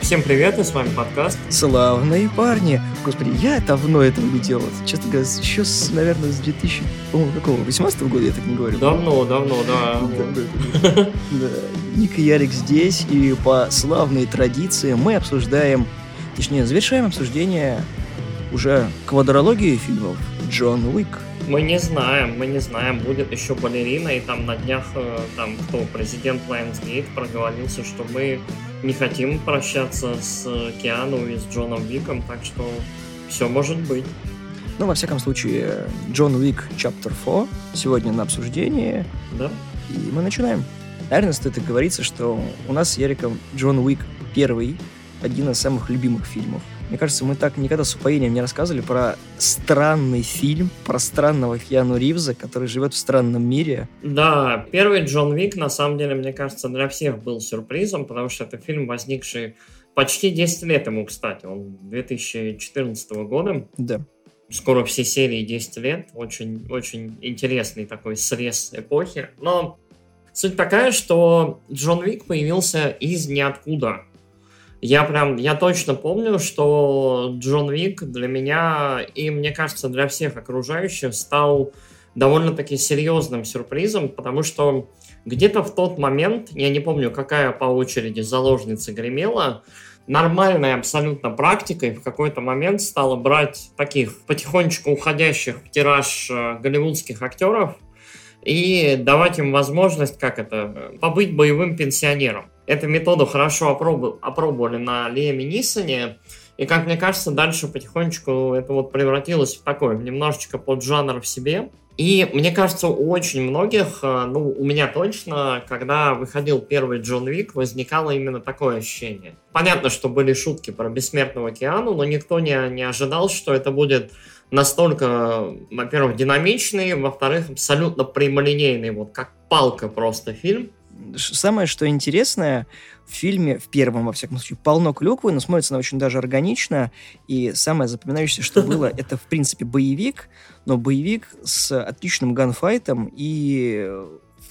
Всем привет, и с вами подкаст. Славные парни. Господи, я давно этого не делал. Честно говоря, еще, с, наверное, с 2000... По-моему, какого? 18 года я так не говорю. Давно, давно, да. Да. Ник и Ярик здесь, и по славной традиции мы обсуждаем, точнее, завершаем обсуждение уже квадрологии фильмов Джон Уик. Мы не знаем, мы не знаем, будет еще балерина, и там на днях, э, там, кто, президент Lionsgate проговорился, что мы не хотим прощаться с Киану и с Джоном Виком, так что все может быть. Ну, во всяком случае, Джон Уик Chapter 4 сегодня на обсуждении. Да. И мы начинаем. Наверное, стоит говориться, что у нас с Яриком Джон Уик первый, один из самых любимых фильмов. Мне кажется, мы так никогда с упоением не рассказывали про странный фильм, про странного Киану Ривза, который живет в странном мире. Да, первый Джон Вик, на самом деле, мне кажется, для всех был сюрпризом, потому что это фильм, возникший почти 10 лет ему, кстати. Он 2014 года. Да. Скоро все серии 10 лет. Очень, очень интересный такой срез эпохи. Но суть такая, что Джон Вик появился из ниоткуда. Я прям, я точно помню, что Джон Вик для меня и, мне кажется, для всех окружающих стал довольно-таки серьезным сюрпризом, потому что где-то в тот момент, я не помню, какая по очереди заложница гремела, нормальной абсолютно практикой в какой-то момент стало брать таких потихонечку уходящих в тираж э, голливудских актеров и давать им возможность, как это, побыть боевым пенсионером. Эту методу хорошо опробовали на Леме Нисоне, и, как мне кажется, дальше потихонечку это вот превратилось в такой немножечко поджанр в себе. И мне кажется, у очень многих, э, ну, у меня точно, когда выходил первый Джон Вик, возникало именно такое ощущение. Понятно, что были шутки про бессмертного океану, но никто не, не ожидал, что это будет настолько, во-первых, динамичный, во-вторых, абсолютно прямолинейный, вот как палка просто фильм. Самое, что интересное, в фильме, в первом, во всяком случае, полно клюквы, но смотрится она очень даже органично. И самое запоминающееся, что было, это, в принципе, боевик, но боевик с отличным ганфайтом и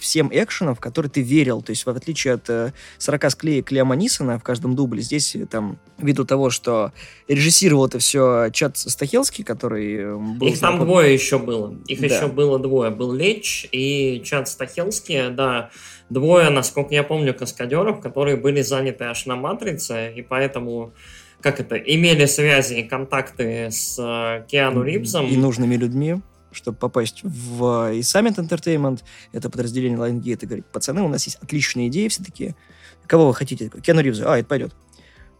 всем экшеном, в который ты верил. То есть, в отличие от 40 э, склеек Лиама Нисона в каждом дубле, здесь э, там, ввиду того, что режиссировал это все Чад Стахелский, который э, был... Их знаком... там двое еще было. Их да. еще было двое. Был Леч и Чад Стахелский, да. Двое, насколько я помню, каскадеров, которые были заняты аж на «Матрице», и поэтому как это, имели связи и контакты с Киану Ривзом. И нужными людьми чтобы попасть в и Summit Entertainment, это подразделение Lionsgate, и говорит, пацаны, у нас есть отличные идеи все таки кого вы хотите? Кену Ривза, а, это пойдет.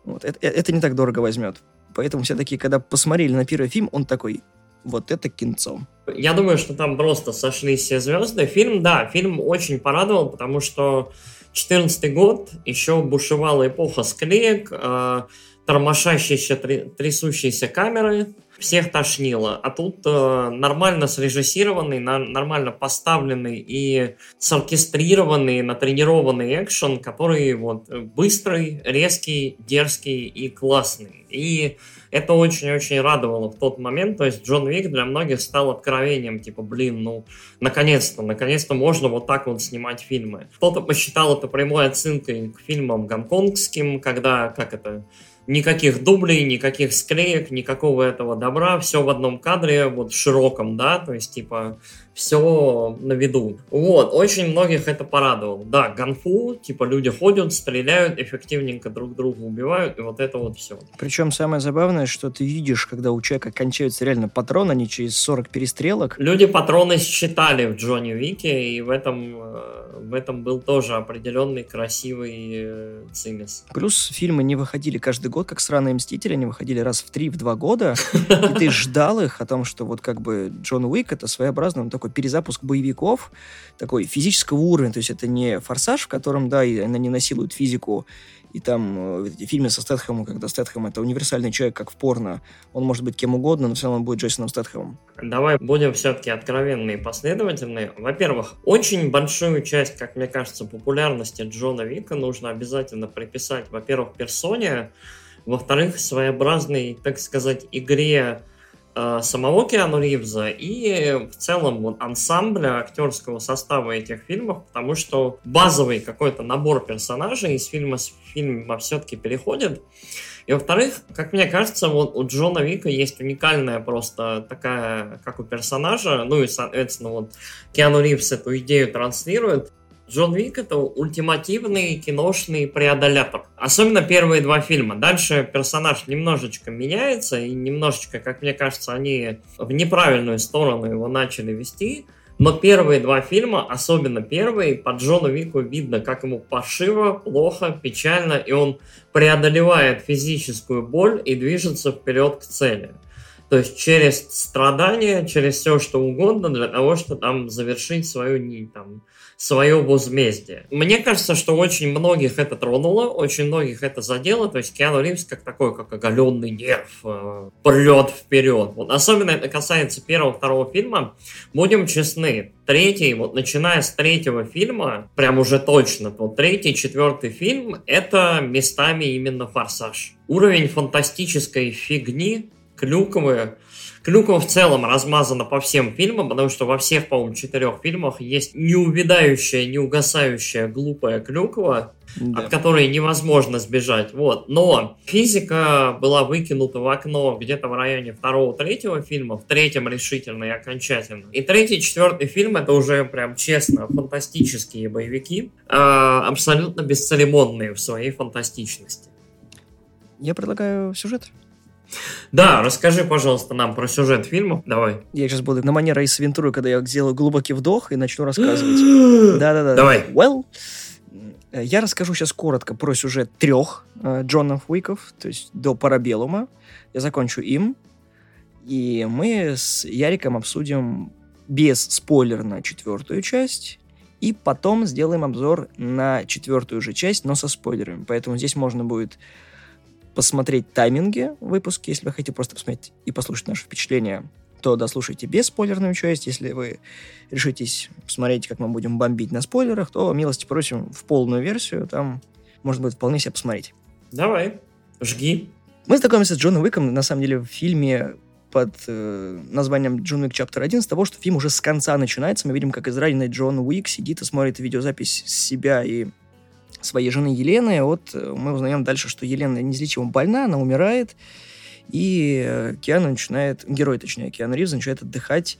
Вот, это, это не так дорого возьмет. Поэтому все таки когда посмотрели на первый фильм, он такой, вот это кинцо. Я думаю, что там просто сошлись все звезды. Фильм, да, фильм очень порадовал, потому что 14 год, еще бушевала эпоха склеек, э, тормошащиеся, трясущиеся камеры, всех тошнило. А тут э, нормально срежиссированный, на, нормально поставленный и соркестрированный, натренированный экшен, который вот быстрый, резкий, дерзкий и классный. И это очень-очень радовало в тот момент. То есть Джон Вик для многих стал откровением. Типа, блин, ну, наконец-то, наконец-то можно вот так вот снимать фильмы. Кто-то посчитал это прямой отсылкой к фильмам гонконгским, когда, как это, никаких дублей, никаких склеек, никакого этого добра, все в одном кадре, вот широком, да, то есть, типа, все на виду. Вот, очень многих это порадовало. Да, ганфу, типа, люди ходят, стреляют, эффективненько друг друга убивают, и вот это вот все. Причем самое забавное, что ты видишь, когда у человека кончаются реально патроны, они через 40 перестрелок. Люди патроны считали в Джонни Вике, и в этом, э, в этом был тоже определенный красивый э, цимис. Плюс фильмы не выходили каждый год, как «Сраные мстители», они выходили раз в три, в два года, и ты ждал их о том, что вот как бы Джон Уик — это своеобразный, такой перезапуск боевиков, такой физического уровня, то есть это не «Форсаж», в котором, да, и они не насилуют физику, и там э, фильмы со Стэтхэмом, когда Стэтхэм это универсальный человек, как в порно, он может быть кем угодно, но все равно он будет Джейсоном Стэтхэмом. Давай будем все-таки откровенные и последовательные. Во-первых, очень большую часть, как мне кажется, популярности Джона Вика нужно обязательно приписать, во-первых, персоне, во-вторых, своеобразной, так сказать, игре самого Киану Ривза и в целом вот ансамбля актерского состава этих фильмов, потому что базовый какой-то набор персонажей из фильма с фильма все-таки переходит. И во-вторых, как мне кажется, вот у Джона Вика есть уникальная просто такая, как у персонажа, ну и, соответственно, вот Киану Ривз эту идею транслирует, Джон Вик это ультимативный киношный преодолятор. Особенно первые два фильма. Дальше персонаж немножечко меняется, и немножечко, как мне кажется, они в неправильную сторону его начали вести. Но первые два фильма, особенно первый, по Джону Вику видно, как ему пошиво, плохо, печально, и он преодолевает физическую боль и движется вперед к цели. То есть через страдания, через все что угодно для того, чтобы там завершить свою там, свое возмездие. Мне кажется, что очень многих это тронуло, очень многих это задело, то есть Киану Ривз как такой, как оголенный нерв, э, прет вперед. Вот. Особенно это касается первого, второго фильма. Будем честны, третий, вот начиная с третьего фильма, прям уже точно, вот третий, четвертый фильм, это местами именно форсаж. Уровень фантастической фигни, клюковые, Клюква в целом размазана по всем фильмам, потому что во всех, по-моему, четырех фильмах есть неувядающая, неугасающая глупая клюква, да. от которой невозможно сбежать. Вот. Но физика была выкинута в окно где-то в районе второго-третьего фильма, в третьем решительно и окончательно. И третий, четвертый фильм это уже прям честно фантастические боевики, э, абсолютно бесцеремонные в своей фантастичности. Я предлагаю сюжет. Да, расскажи, пожалуйста, нам про сюжет фильма. Давай. Я сейчас буду на манер Рейс Вентуры, когда я сделаю глубокий вдох и начну рассказывать. Да-да-да. Давай. Well, я расскажу сейчас коротко про сюжет трех э, Джонов Уиков, то есть до Парабеллума. Я закончу им. И мы с Яриком обсудим без спойлерно четвертую часть. И потом сделаем обзор на четвертую же часть, но со спойлерами. Поэтому здесь можно будет посмотреть тайминги выпуски, если вы хотите просто посмотреть и послушать наши впечатления, то дослушайте без спойлерную часть. Если вы решитесь посмотреть, как мы будем бомбить на спойлерах, то милости просим в полную версию, там можно будет вполне себе посмотреть. Давай, жги. Мы знакомимся с Джоном Уиком, на самом деле, в фильме под э, названием «Джон Уик Чаптер 1» с того, что фильм уже с конца начинается. Мы видим, как израненный Джон Уик сидит и смотрит видеозапись себя и своей жены Елены. Вот э, мы узнаем дальше, что Елена неизлечимо больна, она умирает, и э, Киану начинает, герой, точнее, Киану Ривз начинает отдыхать,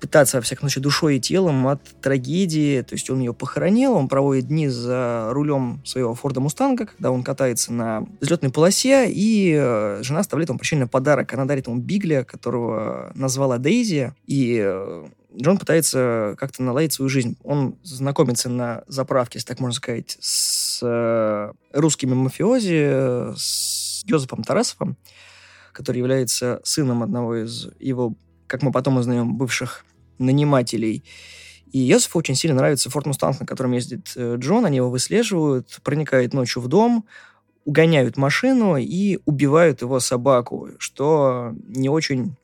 пытаться, во всяком случае, душой и телом от трагедии. То есть он ее похоронил, он проводит дни за рулем своего Форда Мустанга, когда он катается на взлетной полосе, и э, жена оставляет ему прощальный подарок. Она дарит ему Бигля, которого назвала Дейзи, и Джон пытается как-то наладить свою жизнь. Он знакомится на заправке, если так можно сказать, с э, русскими мафиози, с Йозефом Тарасовым, который является сыном одного из его, как мы потом узнаем, бывших нанимателей. И Йозефу очень сильно нравится Ford Mustang, на котором ездит э, Джон. Они его выслеживают, проникают ночью в дом, угоняют машину и убивают его собаку, что не очень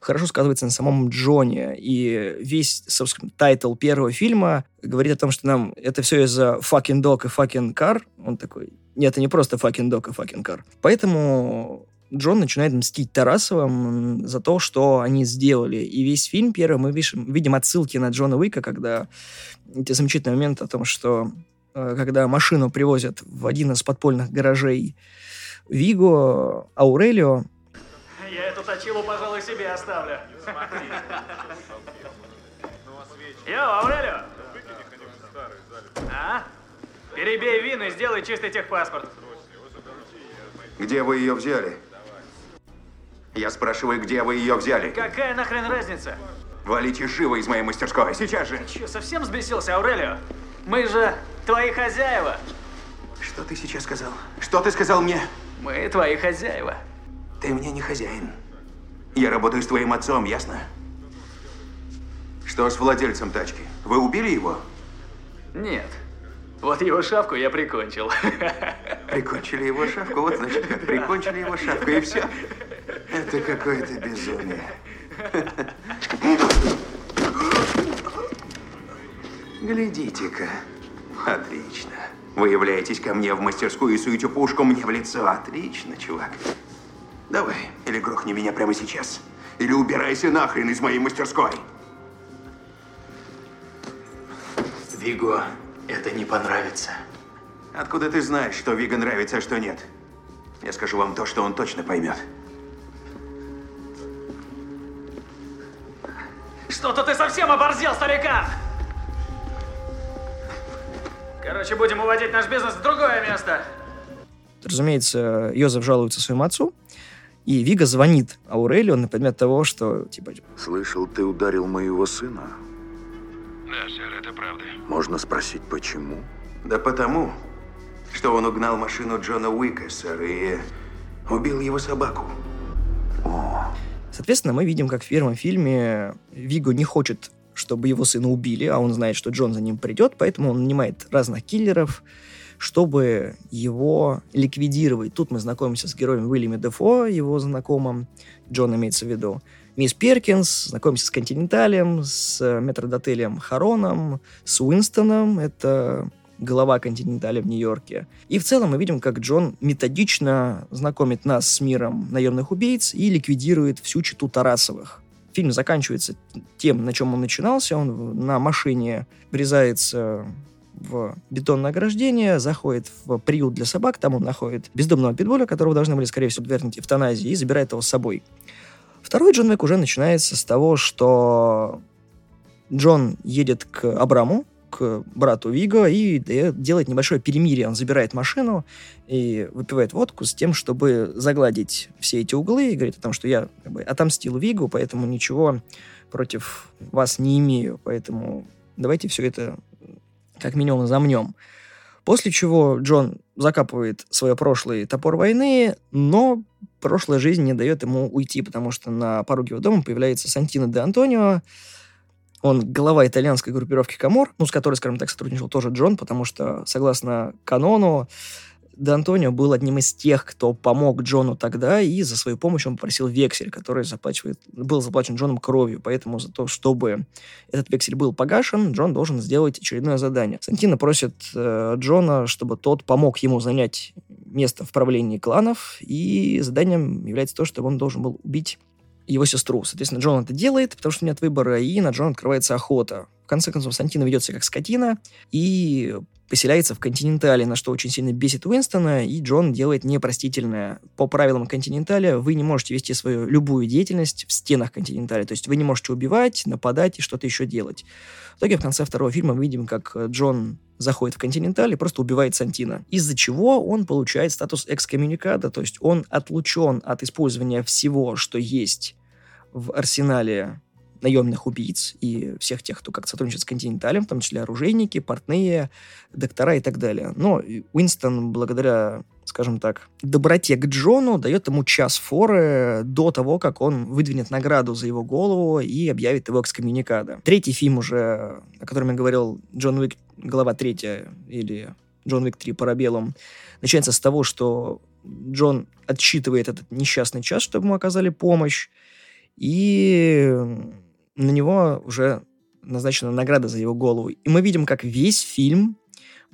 хорошо сказывается на самом Джоне. И весь, собственно, title первого фильма говорит о том, что нам это все из-за fucking dog и fucking car. Он такой, нет, это не просто fucking dog и fucking car. Поэтому Джон начинает мстить Тарасовым за то, что они сделали. И весь фильм первый мы видим, видим отсылки на Джона Уика, когда эти замечательный момент о том, что э, когда машину привозят в один из подпольных гаражей Виго, Аурелио, я эту точилу, пожалуй, себе оставлю. Йо, Аурелио! А? Перебей вин и сделай чистый техпаспорт. Где вы ее взяли? Я спрашиваю, где вы ее взяли? Какая нахрен разница? Валите живо из моей мастерской, сейчас же. Че, совсем взбесился, Аурелио? Мы же твои хозяева. Что ты сейчас сказал? Что ты сказал мне? Мы твои хозяева. Ты мне не хозяин. Я работаю с твоим отцом, ясно? Что с владельцем тачки? Вы убили его? Нет. Вот его шапку я прикончил. Прикончили его шапку? Вот значит как. Прикончили его шапку и все. Это какое-то безумие. Глядите-ка. Отлично. Вы являетесь ко мне в мастерскую и суете пушку мне в лицо. Отлично, чувак. Давай, или грохни меня прямо сейчас. или убирайся нахрен из моей мастерской. Виго, это не понравится. Откуда ты знаешь, что Вига нравится, а что нет? Я скажу вам то, что он точно поймет. Что-то ты совсем оборзел, старикан! Короче, будем уводить наш бизнес в другое место. Разумеется, Йозеф жалуется своему отцу, и Вига звонит Аурелио на предмет того, что, типа, Слышал, ты ударил моего сына. Да, сэр, это правда. Можно спросить, почему? Да потому, что он угнал машину Джона Уика, сэр, и убил его собаку. Соответственно, мы видим, как в первом фильме Виго не хочет, чтобы его сына убили, а он знает, что Джон за ним придет, поэтому он нанимает разных киллеров, чтобы его ликвидировать. Тут мы знакомимся с героем Уильяма Дефо, его знакомым, Джон имеется в виду. Мисс Перкинс, знакомимся с Континенталем, с э, метродотелем Хароном, с Уинстоном, это глава Континенталя в Нью-Йорке. И в целом мы видим, как Джон методично знакомит нас с миром наемных убийц и ликвидирует всю читу Тарасовых. Фильм заканчивается тем, на чем он начинался. Он на машине врезается в бетонное ограждение, заходит в приют для собак, там он находит бездомного питбуля, которого должны были, скорее всего, подвергнуть эвтаназии, и забирает его с собой. Второй Джон Уик уже начинается с того, что Джон едет к Абраму, к брату Виго и делает небольшое перемирие. Он забирает машину и выпивает водку с тем, чтобы загладить все эти углы и говорит о том, что я как бы, отомстил Вигу, поэтому ничего против вас не имею, поэтому давайте все это как минимум замнем. После чего Джон закапывает свое прошлое топор войны, но прошлая жизнь не дает ему уйти, потому что на пороге его дома появляется Сантино де Антонио, он глава итальянской группировки Каморра, ну, с которой, скажем так, сотрудничал тоже Джон, потому что, согласно канону, Де Антонио был одним из тех, кто помог Джону тогда, и за свою помощь он попросил вексель, который заплачивает, был заплачен Джоном кровью. Поэтому за то, чтобы этот вексель был погашен, Джон должен сделать очередное задание. Сантино просит э, Джона, чтобы тот помог ему занять место в правлении кланов, и заданием является то, чтобы он должен был убить его сестру. Соответственно, Джон это делает, потому что нет выбора, и на Джона открывается охота. В конце концов, Сантино ведет себя как скотина и поселяется в Континентале, на что очень сильно бесит Уинстона, и Джон делает непростительное. По правилам Континенталя вы не можете вести свою любую деятельность в стенах Континенталя, то есть вы не можете убивать, нападать и что-то еще делать. В итоге в конце второго фильма мы видим, как Джон заходит в Континенталь и просто убивает Сантина. Из-за чего он получает статус экскоммуниката, то есть он отлучен от использования всего, что есть в арсенале наемных убийц и всех тех, кто как сотрудничает с Континенталем, в том числе оружейники, портные, доктора и так далее. Но Уинстон, благодаря, скажем так, доброте к Джону, дает ему час форы до того, как он выдвинет награду за его голову и объявит его экскоммуникада. Третий фильм уже, о котором я говорил, Джон Уик, глава третья, или Джон Уик 3 парабеллум, начинается с того, что Джон отсчитывает этот несчастный час, чтобы ему оказали помощь, и на него уже назначена награда за его голову. И мы видим, как весь фильм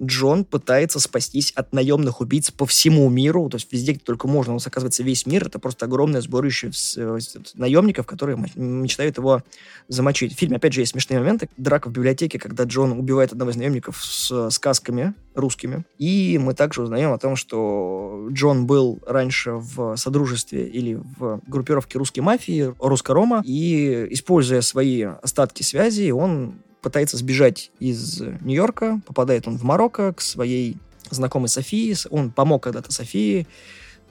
Джон пытается спастись от наемных убийц по всему миру, то есть везде, где только можно. У нас, оказывается, весь мир — это просто огромное сборище э, наемников, которые мечтают его замочить. В фильме, опять же, есть смешные моменты. Драка в библиотеке, когда Джон убивает одного из наемников с сказками русскими. И мы также узнаем о том, что Джон был раньше в содружестве или в группировке русской мафии, русско-рома, и, используя свои остатки связи, он пытается сбежать из Нью-Йорка, попадает он в Марокко к своей знакомой Софии. Он помог когда-то Софии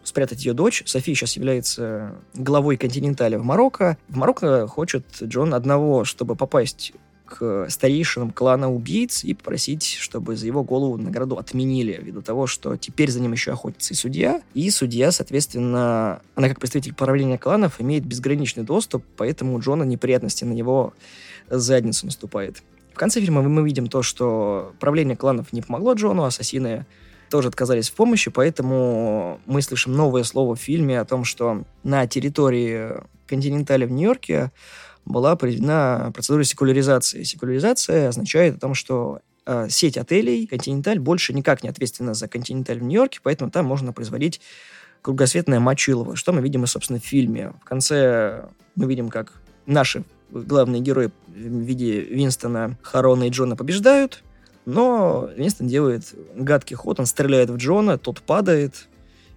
спрятать ее дочь. София сейчас является главой континенталя в Марокко. В Марокко хочет Джон одного, чтобы попасть к старейшинам клана убийц и попросить, чтобы за его голову награду отменили, ввиду того, что теперь за ним еще охотится и судья. И судья, соответственно, она как представитель правления кланов имеет безграничный доступ, поэтому у Джона неприятности на него задницу наступает. В конце фильма мы видим то, что правление кланов не помогло Джону, ассасины тоже отказались в помощи, поэтому мы слышим новое слово в фильме о том, что на территории континенталя в Нью-Йорке была проведена процедура секуляризации. Секуляризация означает о том, что э, сеть отелей «Континенталь» больше никак не ответственна за «Континенталь» в Нью-Йорке, поэтому там можно производить кругосветное мочилово. Что мы видим, собственно, в фильме? В конце мы видим, как наши главные герои в виде Винстона, Харона и Джона побеждают, но Винстон делает гадкий ход, он стреляет в Джона, тот падает,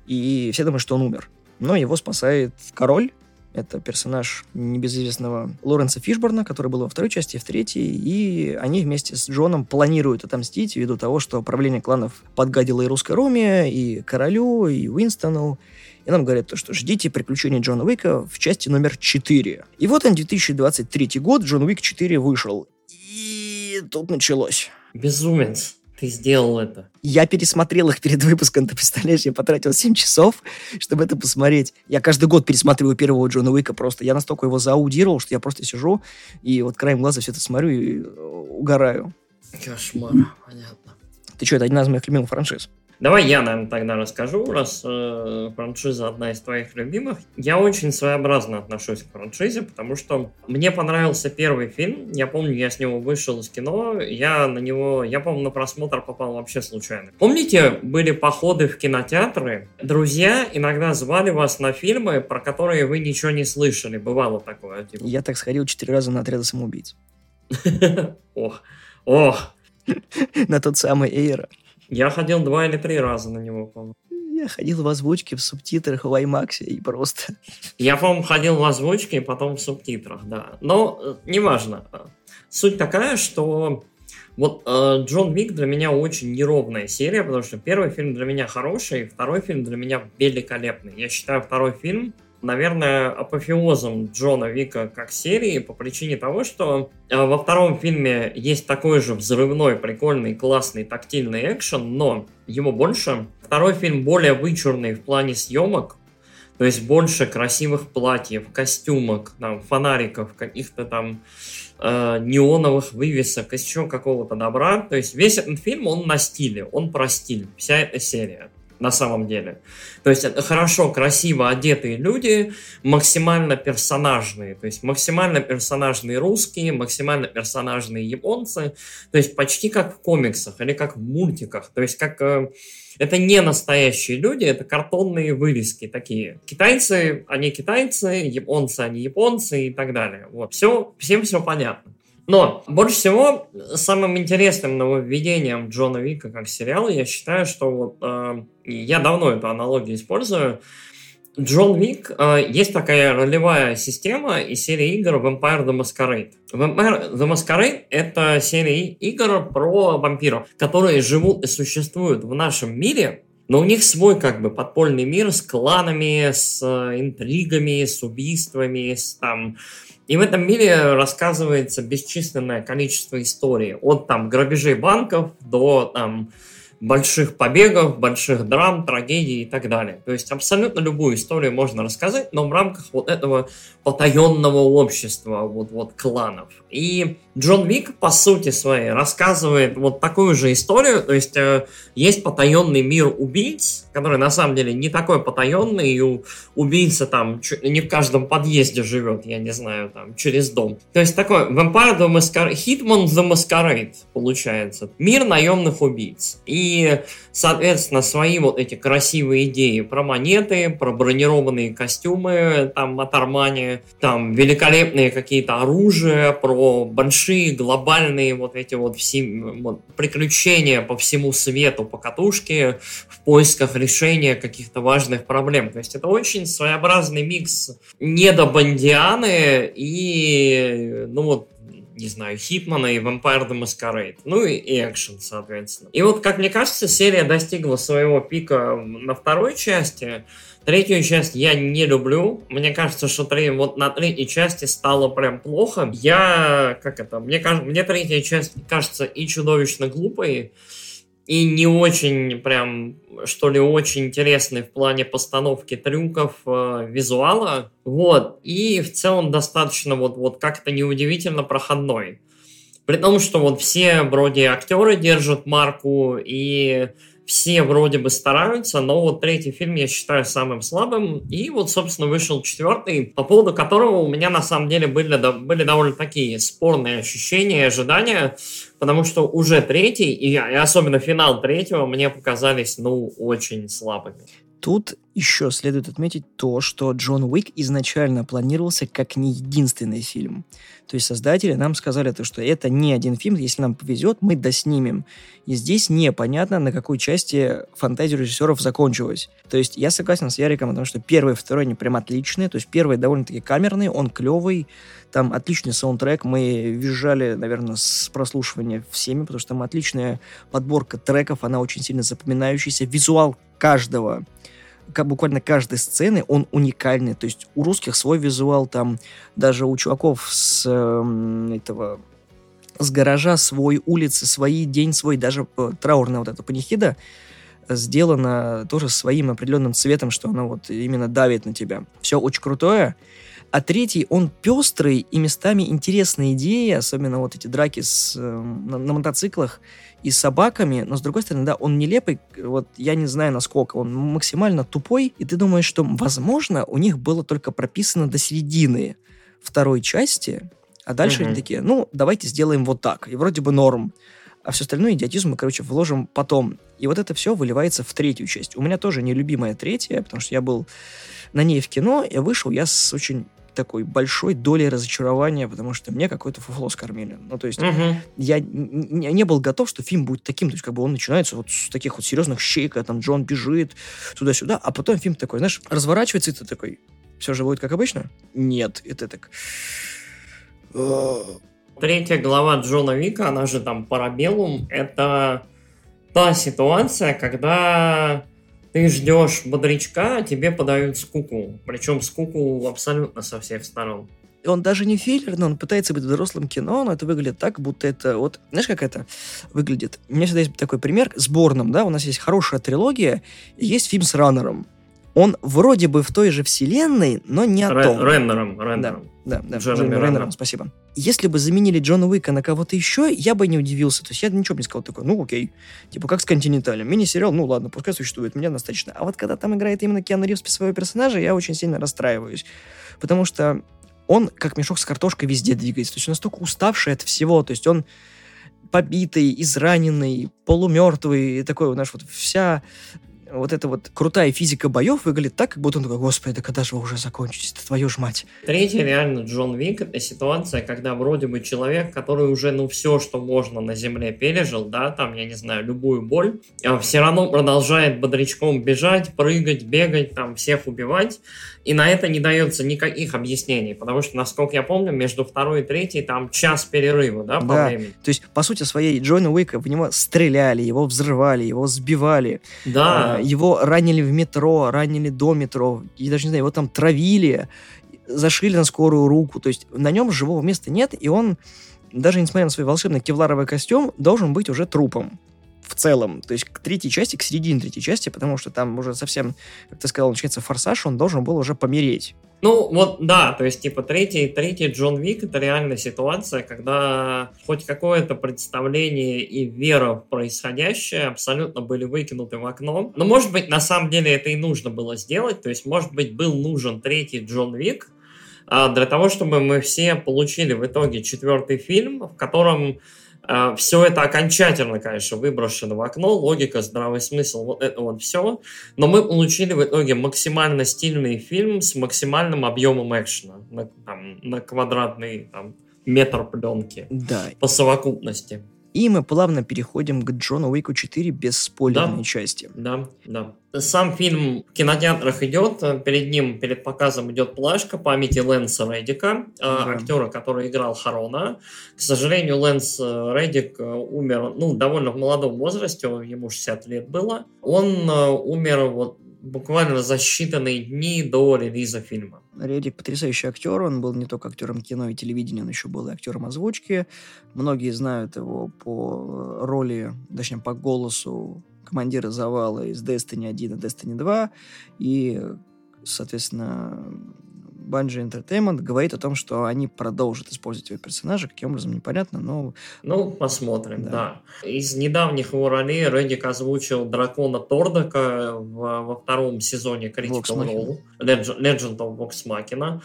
и все думают, что он умер. Но его спасает король, это персонаж небезызвестного Лоренса Фишборна, который был во второй части в третьей. И они вместе с Джоном планируют отомстить ввиду того, что правление кланов подгадило и русской Роме, и королю, и Уинстону. И нам говорят, то, что ждите приключений Джона Уика в части номер 4. И вот он, 2023 год, Джон Уик 4 вышел. И тут началось. Безумец. Ты сделал это. Я пересмотрел их перед выпуском, ты представляешь, я потратил 7 часов, чтобы это посмотреть. Я каждый год пересматриваю первого Джона Уика просто. Я настолько его зааудировал, что я просто сижу и вот краем глаза все это смотрю и э, угораю. Кошмар, понятно. Ты что, это одна из моих любимых франшиз. Давай я, наверное, тогда расскажу, раз э, франшиза одна из твоих любимых. Я очень своеобразно отношусь к франшизе, потому что мне понравился первый фильм. Я помню, я с него вышел из кино. Я на него, я, помню, на просмотр попал вообще случайно. Помните, были походы в кинотеатры? Друзья иногда звали вас на фильмы, про которые вы ничего не слышали. Бывало такое. Типа. Я так сходил четыре раза на отряды самоубийц. Ох, ох. На тот самый Эйра. Я ходил два или три раза на него, по-моему. Я ходил в озвучке, в субтитрах, в IMAX и просто... Я, по-моему, ходил в озвучке и потом в субтитрах, да. Но э, неважно. Суть такая, что вот э, Джон Вик для меня очень неровная серия, потому что первый фильм для меня хороший, второй фильм для меня великолепный. Я считаю второй фильм наверное, апофеозом Джона Вика как серии по причине того, что э, во втором фильме есть такой же взрывной, прикольный, классный, тактильный экшен, но его больше. Второй фильм более вычурный в плане съемок, то есть больше красивых платьев, костюмок, там, фонариков, каких-то там э, неоновых вывесок, еще какого-то добра. То есть весь этот фильм, он на стиле, он про стиль, вся эта серия на самом деле. То есть это хорошо, красиво одетые люди, максимально персонажные, то есть максимально персонажные русские, максимально персонажные японцы, то есть почти как в комиксах или как в мультиках, то есть как... Э, это не настоящие люди, это картонные вырезки такие. Китайцы, они китайцы, японцы, они японцы и так далее. Вот, все, всем все понятно. Но больше всего самым интересным нововведением Джона Вика как сериала я считаю, что вот э, я давно эту аналогию использую. Джон Вик, э, есть такая ролевая система из серии игр Vampire the Masquerade. Vampire the Masquerade — это серия игр про вампиров, которые живут и существуют в нашем мире, но у них свой как бы подпольный мир с кланами, с э, интригами, с убийствами, с там и в этом мире рассказывается бесчисленное количество историй. От там грабежей банков до там больших побегов, больших драм, трагедий и так далее. То есть абсолютно любую историю можно рассказать, но в рамках вот этого потаенного общества, вот, вот кланов. И Джон Вик, по сути своей, рассказывает вот такую же историю, то есть э, есть потаенный мир убийц, который на самом деле не такой потаенный, и убийца там не в каждом подъезде живет, я не знаю, там, через дом. То есть такой Vampire the Masquerade, Hitman the Masquerade, получается. Мир наемных убийц. И, соответственно, свои вот эти красивые идеи про монеты, про бронированные костюмы, там, от Армани, там, великолепные какие-то оружия, про большие глобальные вот эти вот, все, вот приключения по всему свету, по катушке, в поисках решения каких-то важных проблем. То есть это очень своеобразный микс недобандианы и, ну вот, не знаю, Хитмана и Vampire the Masquerade. Ну и, и экшен, соответственно. И вот, как мне кажется, серия достигла своего пика на второй части. Третью часть я не люблю. Мне кажется, что три, вот на третьей части стало прям плохо. Я, как это, мне, мне третья часть кажется и чудовищно глупой, и не очень прям, что ли, очень интересный в плане постановки трюков, э, визуала. Вот. И в целом достаточно вот, вот как-то неудивительно проходной. При том, что вот все вроде актеры держат марку, и все вроде бы стараются, но вот третий фильм я считаю самым слабым. И вот, собственно, вышел четвертый, по поводу которого у меня на самом деле были, были довольно такие спорные ощущения и ожидания, потому что уже третий, и, и особенно финал третьего, мне показались, ну, очень слабыми. Тут Еще следует отметить то, что Джон Уик изначально планировался как не единственный фильм. То есть создатели нам сказали, то, что это не один фильм, если нам повезет, мы доснимем. И здесь непонятно, на какой части фантазия режиссеров закончилась. То есть я согласен с Яриком, потому что первый и второй, они прям отличные. То есть первый довольно-таки камерный, он клевый, там отличный саундтрек. Мы визжали, наверное, с прослушивания всеми, потому что там отличная подборка треков, она очень сильно запоминающаяся. Визуал каждого как буквально каждой сцены он уникальный. То есть у русских свой визуал, там даже у чуваков с э, этого с гаража свой, улицы свои, день свой, даже э, траурная вот эта панихида сделана тоже своим определенным цветом, что она вот именно давит на тебя. Все очень крутое. А третий, он пестрый и местами интересные идеи, особенно вот эти драки с, э, на, на мотоциклах и с собаками, но с другой стороны, да, он нелепый, вот я не знаю насколько, он максимально тупой, и ты думаешь, что, возможно, у них было только прописано до середины второй части, а дальше угу. они такие, ну, давайте сделаем вот так, и вроде бы норм. А все остальное идиотизм мы, короче, вложим потом. И вот это все выливается в третью часть. У меня тоже нелюбимая третья, потому что я был на ней в кино, я вышел я с очень такой большой долей разочарования, потому что мне какой-то фуфло скормили. Ну, то есть угу. я не, не был готов, что фильм будет таким. То есть как бы он начинается вот с таких вот серьезных щей, когда там Джон бежит туда-сюда, а потом фильм такой, знаешь, разворачивается, и ты такой, все же будет как обычно? Нет, это так... Третья глава Джона Вика, она же там Парабеллум, это та ситуация, когда ты ждешь бодрячка, а тебе подают скуку. Причем скуку абсолютно со всех сторон. Он даже не филлер, но он пытается быть взрослым кино, но это выглядит так, будто это вот... Знаешь, как это выглядит? У меня всегда есть такой пример с Борном, да? У нас есть хорошая трилогия, и есть фильм с Раннером. Он вроде бы в той же вселенной, но не о Ре- том. Реннером, Реннером. Да, да, да Джереми Реннером, спасибо. Если бы заменили Джона Уика на кого-то еще, я бы не удивился. То есть я ничего бы не сказал такой, ну окей. Типа как с Континенталем. Мини-сериал, ну ладно, пускай существует, мне достаточно. А вот когда там играет именно Киану Ривз своего персонажа, я очень сильно расстраиваюсь. Потому что он как мешок с картошкой везде двигается. То есть он настолько уставший от всего. То есть он побитый, израненный, полумертвый, и такой, знаешь, вот вся вот эта вот крутая физика боев выглядит так, как будто он такой, господи, да когда же вы уже закончитесь, это твою ж мать. Третий реально Джон Вик, это ситуация, когда вроде бы человек, который уже, ну, все, что можно на земле пережил, да, там, я не знаю, любую боль, а все равно продолжает бодрячком бежать, прыгать, бегать, там, всех убивать, и на это не дается никаких объяснений, потому что, насколько я помню, между второй и третьей там час перерыва, да, по да. времени. То есть, по сути своей, Джона Уика в него стреляли, его взрывали, его сбивали. Да. А, его ранили в метро, ранили до метро, и даже не знаю, его там травили, зашили на скорую руку. То есть на нем живого места нет, и он, даже несмотря на свой волшебный кевларовый костюм, должен быть уже трупом в целом, то есть к третьей части, к середине третьей части, потому что там уже совсем, как ты сказал, начинается форсаж, он должен был уже помереть. Ну, вот, да, то есть, типа, третий, третий Джон Вик — это реальная ситуация, когда хоть какое-то представление и вера в происходящее абсолютно были выкинуты в окно. Но, может быть, на самом деле это и нужно было сделать, то есть, может быть, был нужен третий Джон Вик, а, для того, чтобы мы все получили в итоге четвертый фильм, в котором все это окончательно, конечно, выброшено в окно, логика, здравый смысл, вот это вот все. Но мы получили в итоге максимально стильный фильм с максимальным объемом экшена на, там, на квадратный там, метр пленки да. по совокупности. И мы плавно переходим к Джону Уику 4 без спойлерной да, части. Да, да. Сам фильм в кинотеатрах идет, перед ним, перед показом идет плашка памяти Лэнса Реддика, да. актера, который играл Харона. К сожалению, Лэнс Реддик умер ну, довольно в молодом возрасте, ему 60 лет было. Он умер вот буквально за считанные дни до релиза фильма. Редик потрясающий актер, он был не только актером кино и телевидения, он еще был и актером озвучки. Многие знают его по роли, точнее, по голосу командира завала из Destiny 1 и Destiny 2. И, соответственно, Bungie Entertainment говорит о том, что они продолжат использовать его персонажа. Каким образом, непонятно, но... Ну, посмотрим, да. да. Из недавних его ролей Реддик озвучил дракона Тордака в, во втором сезоне Critical Role. Legend, Legend of Vox Machina.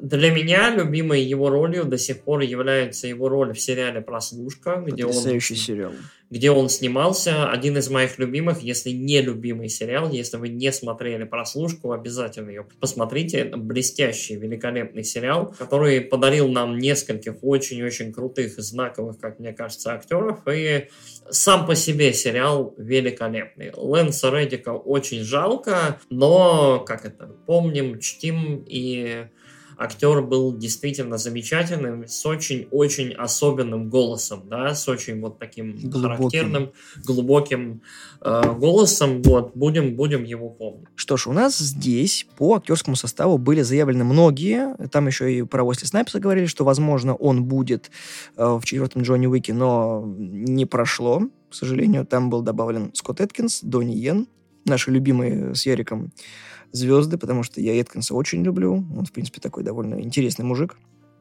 Для меня любимой его ролью до сих пор является его роль в сериале «Прослушка», где он... сериал где он снимался. Один из моих любимых, если не любимый сериал. Если вы не смотрели прослушку, обязательно ее посмотрите. Блестящий, великолепный сериал, который подарил нам нескольких очень-очень крутых и знаковых, как мне кажется, актеров. И сам по себе сериал великолепный. Лэнса Реддика очень жалко, но, как это, помним, чтим и актер был действительно замечательным, с очень-очень особенным голосом, да, с очень вот таким глубоким. характерным, глубоким э, голосом. Вот, будем, будем его помнить. Что ж, у нас здесь по актерскому составу были заявлены многие. Там еще и про Уэсли Снайпса говорили, что, возможно, он будет э, в четвертом Джонни Уике, но не прошло. К сожалению, там был добавлен Скотт Эткинс, Донни Йен, наши любимые с Яриком звезды, потому что я Эткинса очень люблю. Он, в принципе, такой довольно интересный мужик.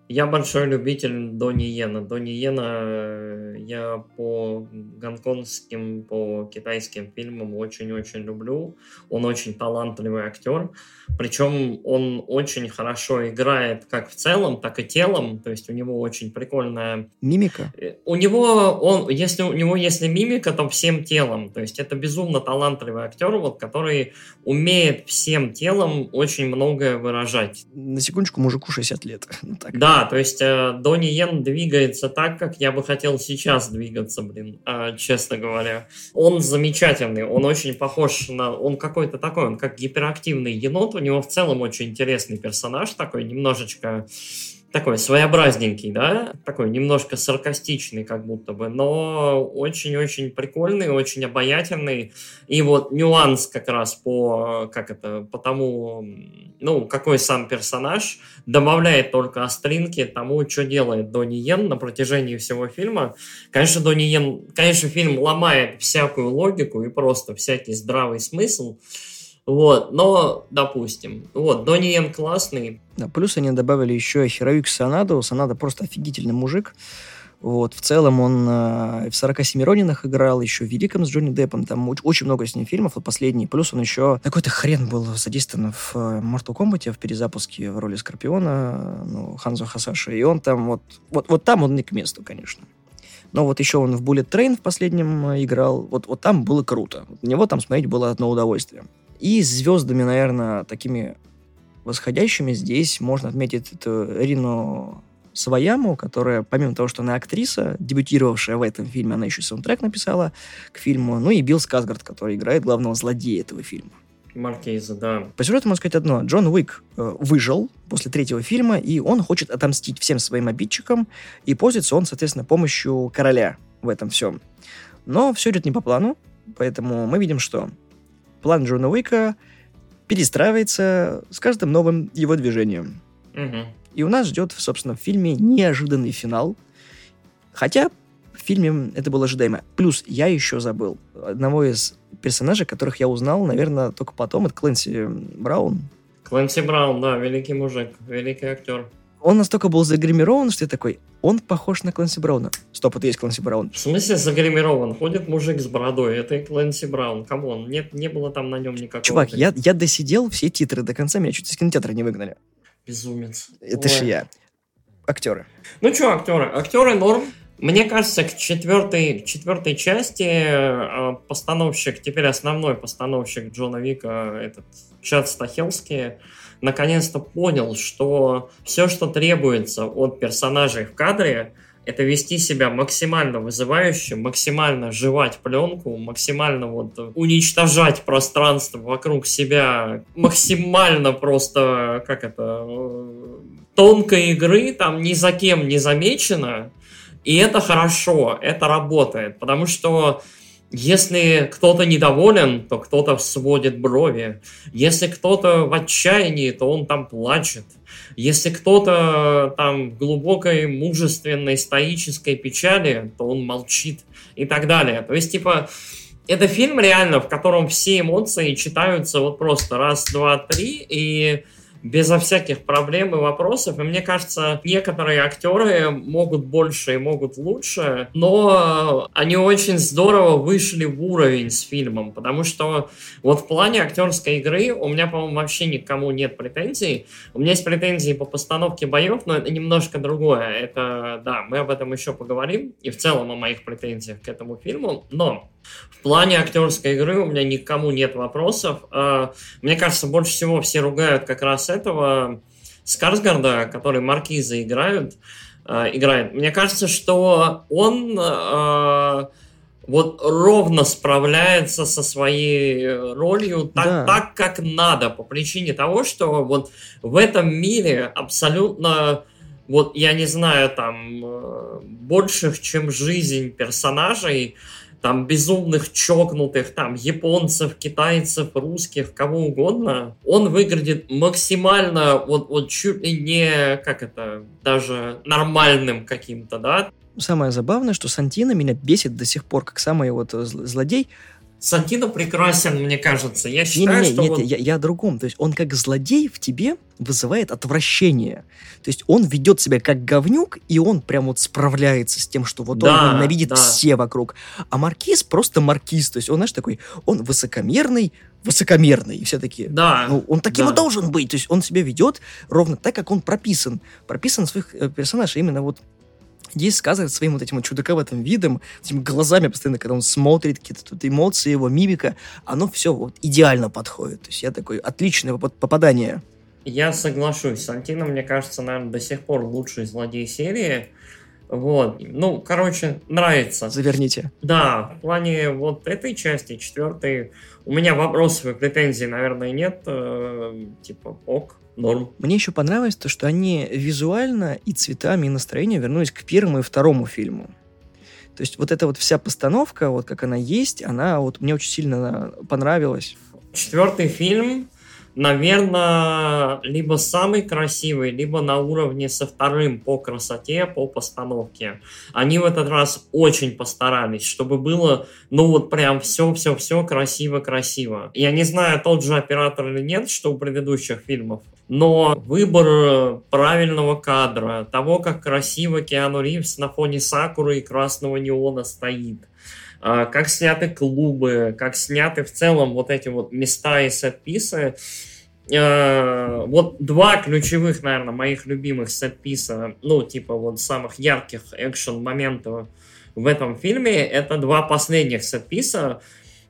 Я большой любитель Дони Йена. Дони Йена э, я по гонконгским, по китайским фильмам очень-очень люблю. Он очень талантливый актер. Причем он очень хорошо играет как в целом, так и телом. То есть у него очень прикольная... Мимика? Э, у него, он, если у него если мимика, то всем телом. То есть это безумно талантливый актер, вот, который умеет всем телом очень многое выражать. На секундочку, мужику 60 лет. так. Да, то есть э, Донни Йен двигается так, как я бы хотел сейчас двигаться, блин, э, честно говоря. Он замечательный, он очень похож на... Он какой-то такой, он как гиперактивный енот, у него в целом очень интересный персонаж такой, немножечко такой своеобразненький, да, такой немножко саркастичный как будто бы, но очень-очень прикольный, очень обаятельный. И вот нюанс как раз по, как это, по тому, ну, какой сам персонаж, добавляет только остринки тому, что делает Донни Йен на протяжении всего фильма. Конечно, Донни Йен, конечно, фильм ломает всякую логику и просто всякий здравый смысл, вот, но, допустим, вот, Донни Йен классный. Да, плюс они добавили еще Хероюк Санаду. Санада просто офигительный мужик. Вот, в целом он э, в 47 Ронинах играл, еще в Великом с Джонни Деппом, там очень, очень много с ним фильмов, вот последний. Плюс он еще какой-то хрен был задействован в э, Mortal Kombat, в перезапуске в роли Скорпиона, ну, Ханзо Хасаши, и он там вот, вот, вот там он не к месту, конечно. Но вот еще он в Bullet Train в последнем э, играл, вот, вот там было круто. Вот, него там смотреть было одно удовольствие. И звездами, наверное, такими восходящими здесь можно отметить эту Рину Саваяму, которая, помимо того, что она актриса, дебютировавшая в этом фильме, она еще саундтрек написала к фильму, ну и Билл Сказгард, который играет главного злодея этого фильма. Маркиза, да. По сюжету можно сказать одно. Джон Уик э, выжил после третьего фильма, и он хочет отомстить всем своим обидчикам, и пользуется он, соответственно, помощью короля в этом всем. Но все идет не по плану, поэтому мы видим, что план Джона Уика перестраивается с каждым новым его движением. Угу. И у нас ждет, собственно, в фильме неожиданный финал. Хотя в фильме это было ожидаемо. Плюс я еще забыл одного из персонажей, которых я узнал, наверное, только потом. Это Клэнси Браун. Клэнси Браун, да, великий мужик, великий актер он настолько был загримирован, что я такой, он похож на Клэнси Брауна. Стоп, это есть Клэнси Браун. В смысле загримирован? Ходит мужик с бородой, это и Клэнси Браун, come on, нет, не было там на нем никакого... Чувак, я, я досидел все титры до конца, меня чуть из кинотеатра не выгнали. Безумец. Это же я. Актеры. Ну что, актеры? Актеры норм. Мне кажется, к четвертой, к четвертой части э, постановщик, теперь основной постановщик Джона Вика, этот Чад Стахелский, наконец-то понял, что все, что требуется от персонажей в кадре, это вести себя максимально вызывающе, максимально жевать пленку, максимально вот уничтожать пространство вокруг себя, максимально просто, как это, тонкой игры там ни за кем не замечено, и это хорошо, это работает, потому что если кто-то недоволен, то кто-то сводит брови. Если кто-то в отчаянии, то он там плачет. Если кто-то там в глубокой, мужественной, стоической печали, то он молчит и так далее. То есть, типа, это фильм реально, в котором все эмоции читаются вот просто раз, два, три, и безо всяких проблем и вопросов. И мне кажется, некоторые актеры могут больше и могут лучше, но они очень здорово вышли в уровень с фильмом, потому что вот в плане актерской игры у меня, по-моему, вообще никому нет претензий. У меня есть претензии по постановке боев, но это немножко другое. Это, да, мы об этом еще поговорим, и в целом о моих претензиях к этому фильму, но в плане актерской игры у меня никому нет вопросов. А, мне кажется, больше всего все ругают как раз этого Скарсгарда, который маркиза играют, а, играет. Мне кажется, что он а, вот ровно справляется со своей ролью так, да. так, как надо, по причине того, что вот в этом мире абсолютно вот я не знаю, там, э, больших, чем жизнь персонажей, там безумных чокнутых, там японцев, китайцев, русских, кого угодно, он выглядит максимально вот, вот чуть ли не, как это, даже нормальным каким-то, да. Самое забавное, что Сантино меня бесит до сих пор, как самый вот злодей, Сантино прекрасен, мне кажется. Я считаю, не, не, что нет, он... я, я о другом. То есть он как злодей в тебе вызывает отвращение. То есть он ведет себя как говнюк, и он прям вот справляется с тем, что вот да, он ненавидит да. все вокруг. А маркиз просто маркиз. То есть он, знаешь, такой, он высокомерный, высокомерный. И все такие, да, ну, он таким да. и должен быть. То есть он себя ведет ровно так, как он прописан. Прописан своих э, персонажей именно вот здесь сказывает своим вот этим вот чудаковатым видом, этими глазами постоянно, когда он смотрит, какие-то тут эмоции, его мимика, оно все вот идеально подходит. То есть я такой, отличное попадание. Я соглашусь. Сантино, мне кажется, наверное, до сих пор лучший злодей серии. Вот. Ну, короче, нравится. Заверните. Да, в плане вот этой части, четвертой, у меня вопросов и претензий, наверное, нет. Э, типа, ок, норм. Мне еще понравилось то, что они визуально и цветами, и настроением вернулись к первому и второму фильму. То есть вот эта вот вся постановка, вот как она есть, она вот мне очень сильно понравилась. Четвертый фильм наверное, либо самый красивый, либо на уровне со вторым по красоте, по постановке. Они в этот раз очень постарались, чтобы было, ну вот прям все-все-все красиво-красиво. Я не знаю, тот же оператор или нет, что у предыдущих фильмов, но выбор правильного кадра, того, как красиво Киану Ривз на фоне Сакуры и красного неона стоит, а, как сняты клубы, как сняты в целом вот эти вот места и сет-писы. А, вот два ключевых, наверное, моих любимых сет-писа, ну, типа вот самых ярких экшен-моментов в этом фильме, это два последних сет-писа.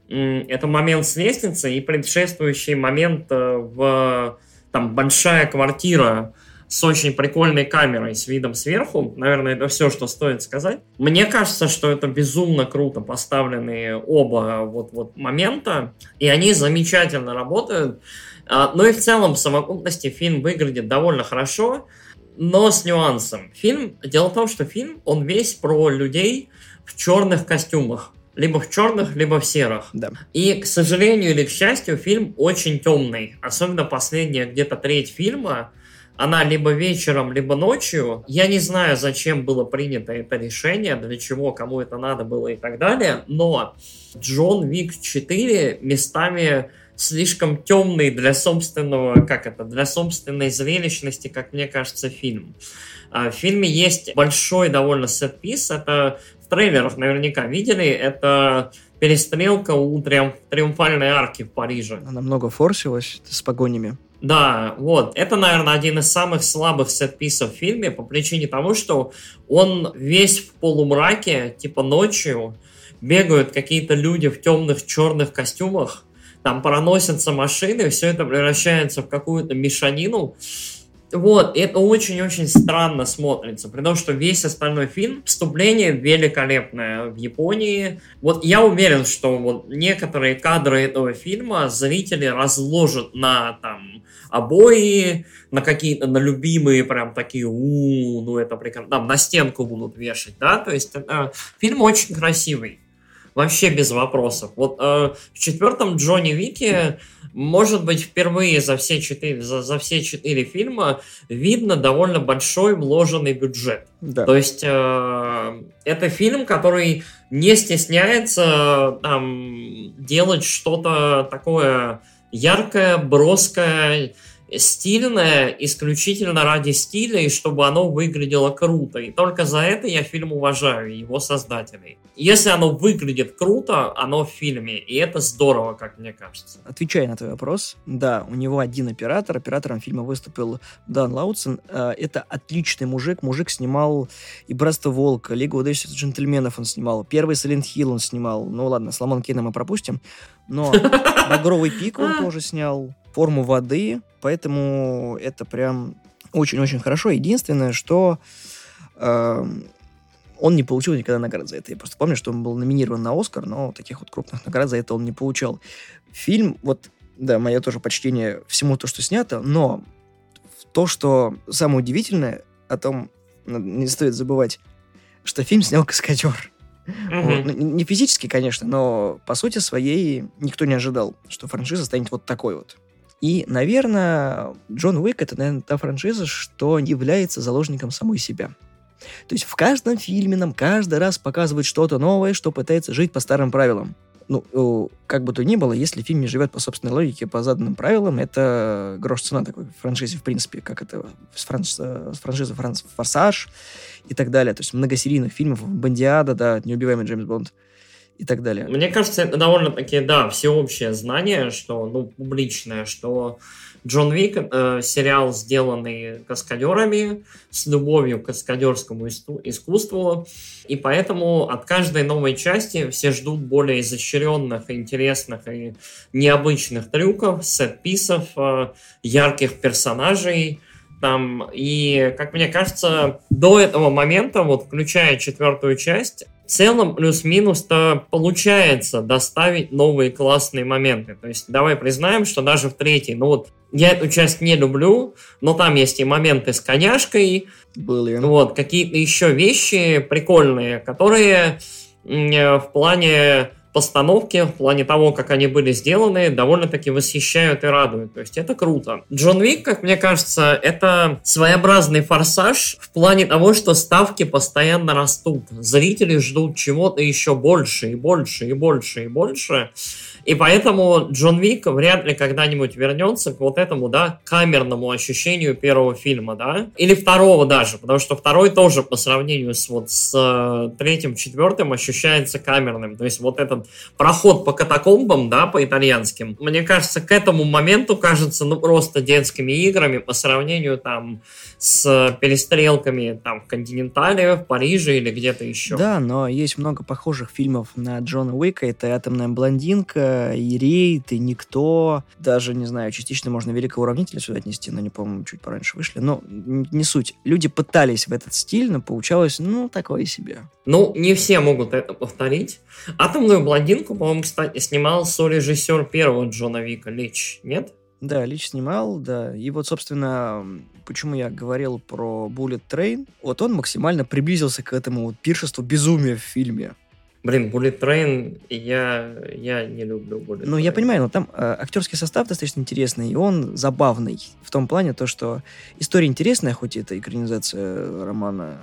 Это момент с лестницей и предшествующий момент э, в там большая квартира, с очень прикольной камерой, с видом сверху. Наверное, это все, что стоит сказать. Мне кажется, что это безумно круто поставленные оба вот, вот момента, и они замечательно работают. А, ну и в целом, в совокупности фильм выглядит довольно хорошо, но с нюансом. Фильм, дело в том, что фильм, он весь про людей в черных костюмах либо в черных, либо в серых. Да. И, к сожалению или к счастью, фильм очень темный. Особенно последняя где-то треть фильма она либо вечером, либо ночью. Я не знаю, зачем было принято это решение, для чего, кому это надо было и так далее, но Джон Вик 4 местами слишком темный для собственного, как это, для собственной зрелищности, как мне кажется, фильм. А, в фильме есть большой довольно сет-пис, это в трейлерах наверняка видели, это перестрелка у триумф, триумфальной арки в Париже. Она много форсилась с погонями. Да, вот. Это, наверное, один из самых слабых сет-писов в фильме по причине того, что он весь в полумраке, типа ночью, бегают какие-то люди в темных черных костюмах, там проносятся машины, все это превращается в какую-то мешанину. Вот, это очень-очень странно смотрится, при том, что весь остальной фильм, вступление великолепное в Японии. Вот я уверен, что вот некоторые кадры этого фильма зрители разложат на там обои, на какие-то, на любимые прям такие, у, ну это прекрасно, там на стенку будут вешать, да, то есть э, фильм очень красивый вообще без вопросов. Вот э, в четвертом Джонни Вике, может быть, впервые за все четыре, за, за все четыре фильма видно довольно большой вложенный бюджет. Да. То есть э, это фильм, который не стесняется там делать что-то такое яркое, броское, стильное исключительно ради стиля и чтобы оно выглядело круто. И только за это я фильм уважаю, его создателей. Если оно выглядит круто, оно в фильме, и это здорово, как мне кажется. Отвечая на твой вопрос, да, у него один оператор. Оператором фильма выступил Дан Лаустсен. Э, Это отличный мужик. Мужик снимал и «Братство Волка», «Лигу удачи джентльменов» он снимал, первый «Silent Hill» он снимал. Ну ладно, «Соломон Кейна» мы пропустим. Но «Багровый пик» он тоже снял, «Форму воды», поэтому это прям очень-очень хорошо. Единственное, что эм, он не получил никогда наград за это. Я просто помню, что он был номинирован на Оскар, но таких вот крупных наград за это он не получал. Фильм, вот, да, мое тоже почтение всему то, что снято, но то, что самое удивительное о том, не стоит забывать, что фильм снял каскадер. Вот. Ну, Не физически, конечно, но по сути своей никто не ожидал, что франшиза станет вот такой вот. И, наверное, Джон Уик это, наверное, та франшиза, что является заложником самой себя. То есть в каждом фильме нам каждый раз показывают что-то новое, что пытается жить по старым правилам. Ну, э, как бы то ни было, если фильм не живет по собственной логике, по заданным правилам, это грош цена такой франшизе, в принципе, как это с, франш... э, с франшизы. «Форсаж» и так далее. То есть многосерийных фильмов, «Бондиада», да, «Неубиваемый Джеймс Бонд» и так далее. Мне кажется, это довольно-таки, да, всеобщее знание, что, ну, публичное, что Джон Вик э, сериал, сделанный каскадерами, с любовью к каскадерскому искусству, и поэтому от каждой новой части все ждут более изощренных, интересных и необычных трюков, сет-писов, э, ярких персонажей, там, и, как мне кажется, до этого момента, вот включая четвертую часть, в целом плюс-минус-то получается доставить новые классные моменты. То есть давай признаем, что даже в третьей, ну вот я эту часть не люблю, но там есть и моменты с коняшкой, Были. вот, какие-то еще вещи прикольные, которые э, в плане постановки, в плане того, как они были сделаны, довольно-таки восхищают и радуют. То есть это круто. Джон Вик, как мне кажется, это своеобразный форсаж в плане того, что ставки постоянно растут. Зрители ждут чего-то еще больше и больше и больше и больше. И поэтому Джон Вик вряд ли когда-нибудь вернется к вот этому, да, камерному ощущению первого фильма, да, или второго даже, потому что второй тоже по сравнению с вот с э, третьим, четвертым ощущается камерным. То есть вот этот проход по катакомбам, да, по итальянским, мне кажется, к этому моменту кажется, ну, просто детскими играми по сравнению там с перестрелками там в Континентале, в Париже или где-то еще. Да, но есть много похожих фильмов на Джона Уика. Это «Атомная блондинка», и «Рейд», и «Никто». Даже, не знаю, частично можно «Великого уравнителя» сюда отнести, но они, по-моему, чуть пораньше вышли. Но не суть. Люди пытались в этот стиль, но получалось, ну, такое себе. Ну, не все могут это повторить. Атомную блондинку, по-моему, кстати, снимал сорежиссер первого Джона Вика, Лич, нет? Да, Лич снимал, да. И вот, собственно, почему я говорил про Bullet Train, вот он максимально приблизился к этому вот пиршеству безумия в фильме. Блин, Bullet Train, я, я не люблю Bullet Ну, я понимаю, но там э, актерский состав достаточно интересный, и он забавный. В том плане, то, что история интересная, хоть и это экранизация романа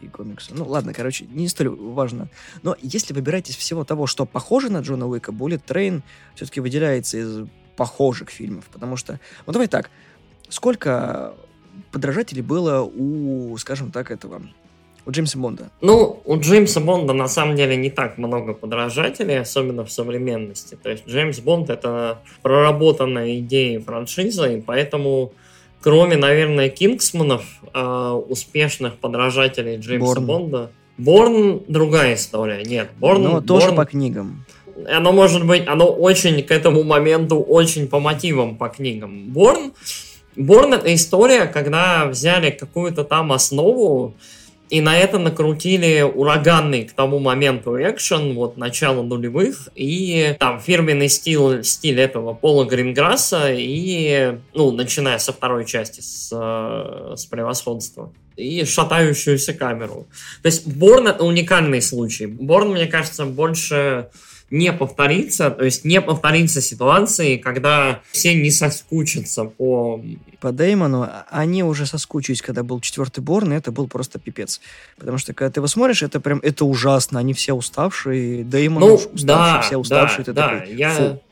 и комикса. Ну, ладно, короче, не столь важно. Но если выбирать из всего того, что похоже на Джона Уика, Bullet Train все-таки выделяется из похожих фильмов. Потому что, ну, давай так, сколько подражателей было у, скажем так, этого, у Джеймса Бонда? Ну, у Джеймса Бонда на самом деле не так много подражателей, особенно в современности. То есть Джеймс Бонд это проработанная идея франшизы, и поэтому кроме, наверное, Кингсманов, э, успешных подражателей Джеймса Борн. Бонда, Борн другая история. Нет, Борн, Но тоже Борн- по книгам. оно может быть, оно очень к этому моменту очень по мотивам, по книгам. Борн, Борн это история, когда взяли какую-то там основу и на это накрутили ураганный к тому моменту экшен, вот начало нулевых, и там фирменный стиль, стиль этого Пола Гринграсса, и, ну, начиная со второй части, с, с превосходства, и шатающуюся камеру. То есть Борн это уникальный случай. Борн, мне кажется, больше не повторится, то есть не повторится ситуации, когда все не соскучатся по... По Деймону они уже соскучились, когда был четвертый Борн, и это был просто пипец. Потому что, когда ты его смотришь, это прям, это ужасно. Они все уставшие, Деймон Ну, уставший, да, все уставшие. да, да, такой, я... «Фу».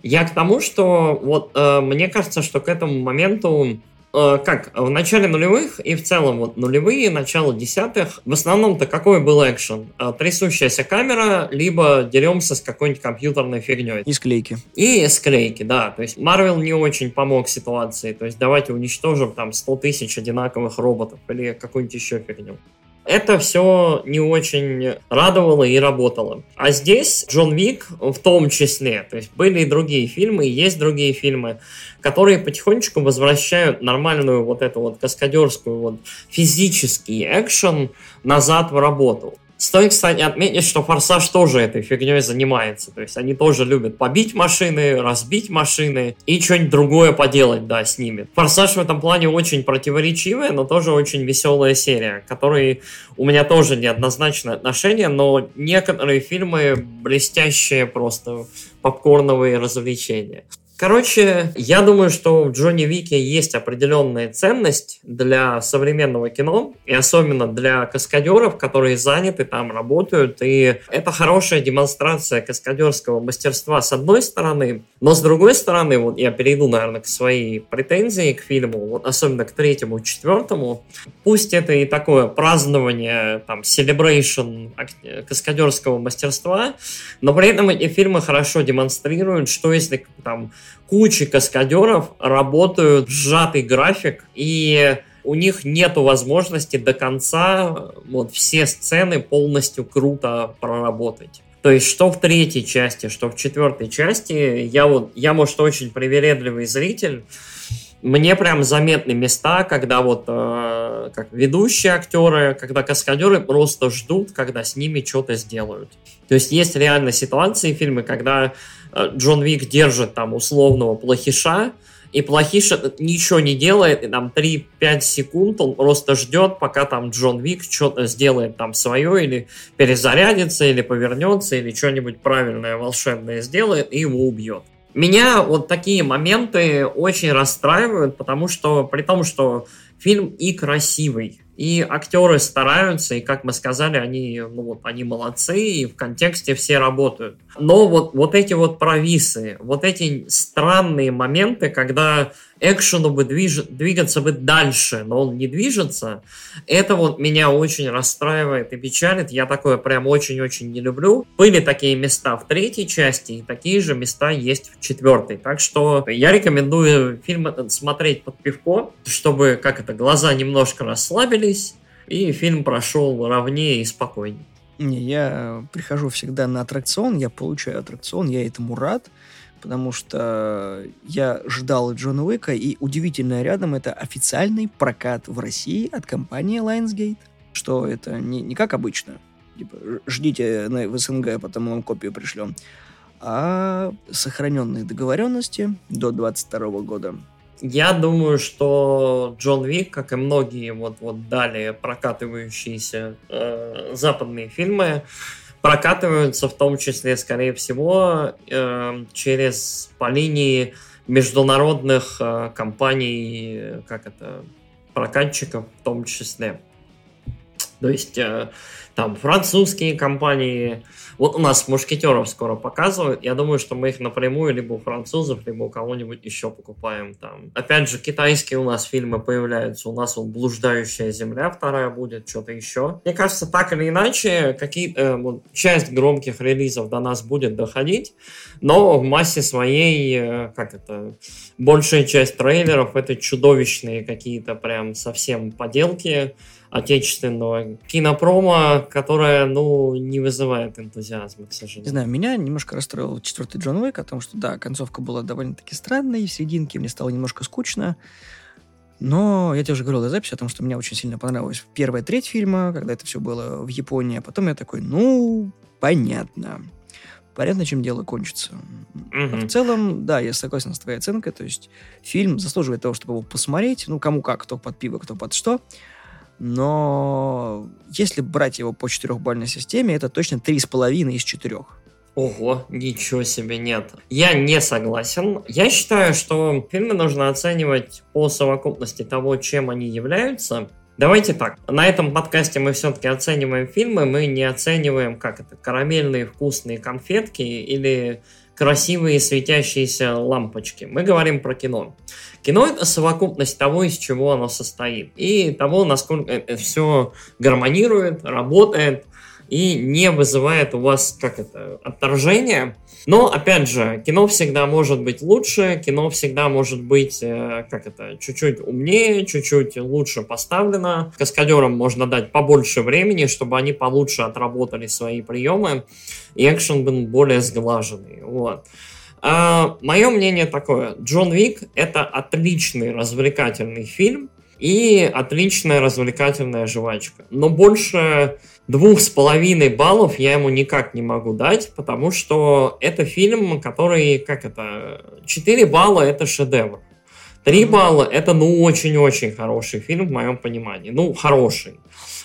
Я к тому, что вот э, мне кажется, что к этому моменту как в начале нулевых и в целом вот нулевые, начало десятых, в основном-то какой был экшен? Э, трясущаяся камера, либо деремся с какой-нибудь компьютерной фигней. И склейки. И склейки, да. То есть Марвел не очень помог ситуации. То есть давайте уничтожим там 100 тысяч одинаковых роботов или какую-нибудь еще фигню это все не очень радовало и работало. А здесь Джон Вик в том числе, то есть были и другие фильмы, и есть другие фильмы, которые потихонечку возвращают нормальную вот эту вот каскадерскую вот физический экшен назад в работу. Стоит, кстати, отметить, что Форсаж тоже этой фигней занимается. То есть они тоже любят побить машины, разбить машины и что-нибудь другое поделать, да, с ними. Форсаж в этом плане очень противоречивая, но тоже очень веселая серия, которой у меня тоже неоднозначное отношение, но некоторые фильмы блестящие просто попкорновые развлечения. Короче, я думаю, что в Джонни Вике есть определенная ценность для современного кино, и особенно для каскадеров, которые заняты там, работают. И это хорошая демонстрация каскадерского мастерства с одной стороны, но с другой стороны, вот я перейду, наверное, к своей претензии к фильму, вот особенно к третьему, четвертому. Пусть это и такое празднование, там, celebration каскадерского мастерства, но при этом эти фильмы хорошо демонстрируют, что если там куча каскадеров работают в сжатый график, и у них нет возможности до конца вот все сцены полностью круто проработать. То есть, что в третьей части, что в четвертой части, я вот, я, может, очень привередливый зритель, мне прям заметны места, когда вот э, как ведущие актеры, когда каскадеры просто ждут, когда с ними что-то сделают. То есть есть реально ситуации в фильме, когда Джон Вик держит там условного плохиша, и плохиш ничего не делает, и там 3-5 секунд он просто ждет, пока там Джон Вик что-то сделает там свое, или перезарядится, или повернется, или что-нибудь правильное, волшебное сделает, и его убьет. Меня вот такие моменты очень расстраивают, потому что при том, что фильм и красивый, и актеры стараются, и, как мы сказали, они, ну, вот, они молодцы, и в контексте все работают. Но вот, вот эти вот провисы, вот эти странные моменты, когда экшену бы движ... двигаться бы дальше, но он не движется, это вот меня очень расстраивает и печалит. Я такое прям очень-очень не люблю. Были такие места в третьей части, и такие же места есть в четвертой. Так что я рекомендую фильм этот смотреть под пивко, чтобы, как это, глаза немножко расслабились, и фильм прошел ровнее и спокойнее. Не, я прихожу всегда на аттракцион, я получаю аттракцион, я этому рад потому что я ждал Джона Уика, и удивительно рядом это официальный прокат в России от компании Lionsgate, что это не, не как обычно, типа, ждите на, в СНГ, а потом мы вам копию пришлем, а сохраненные договоренности до 22 года. Я думаю, что Джон Вик, как и многие вот, вот далее прокатывающиеся э, западные фильмы, прокатываются в том числе, скорее всего, э, через по линии международных э, компаний, как это, прокатчиков в том числе. То есть э, там французские компании, вот у нас мушкетеров скоро показывают. Я думаю, что мы их напрямую либо у французов, либо у кого-нибудь еще покупаем там. Опять же, китайские у нас фильмы появляются. У нас вот «Блуждающая земля» вторая будет, что-то еще. Мне кажется, так или иначе, какие э, вот, часть громких релизов до нас будет доходить, но в массе своей, э, как это, большая часть трейлеров это чудовищные какие-то прям совсем поделки отечественного кинопрома, которая, ну, не вызывает энтузиазма, к сожалению. Не знаю, меня немножко расстроил четвертый Джон Уик, о том, что, да, концовка была довольно-таки странной, в серединке мне стало немножко скучно, но я тебе уже говорил до записи о том, что мне очень сильно понравилась первая треть фильма, когда это все было в Японии, а потом я такой, ну, понятно. Понятно, чем дело кончится. Mm-hmm. в целом, да, я согласен с твоей оценкой, то есть фильм заслуживает того, чтобы его посмотреть, ну, кому как, кто под пиво, кто под что, но если брать его по четырехбальной системе, это точно три с половиной из четырех. Ого, ничего себе нет. Я не согласен. Я считаю, что фильмы нужно оценивать по совокупности того, чем они являются. Давайте так, на этом подкасте мы все-таки оцениваем фильмы, мы не оцениваем, как это, карамельные вкусные конфетки или красивые светящиеся лампочки. Мы говорим про кино. Кино это совокупность того, из чего оно состоит. И того, насколько это все гармонирует, работает и не вызывает у вас, как это, отторжение. Но, опять же, кино всегда может быть лучше, кино всегда может быть, э, как это, чуть-чуть умнее, чуть-чуть лучше поставлено. Каскадерам можно дать побольше времени, чтобы они получше отработали свои приемы, и экшен был более сглаженный. Вот. А, мое мнение такое. Джон Вик — это отличный развлекательный фильм и отличная развлекательная жвачка. Но больше двух с половиной баллов я ему никак не могу дать, потому что это фильм, который, как это, 4 балла это шедевр. 3 балла это, ну, очень-очень хороший фильм, в моем понимании. Ну, хороший.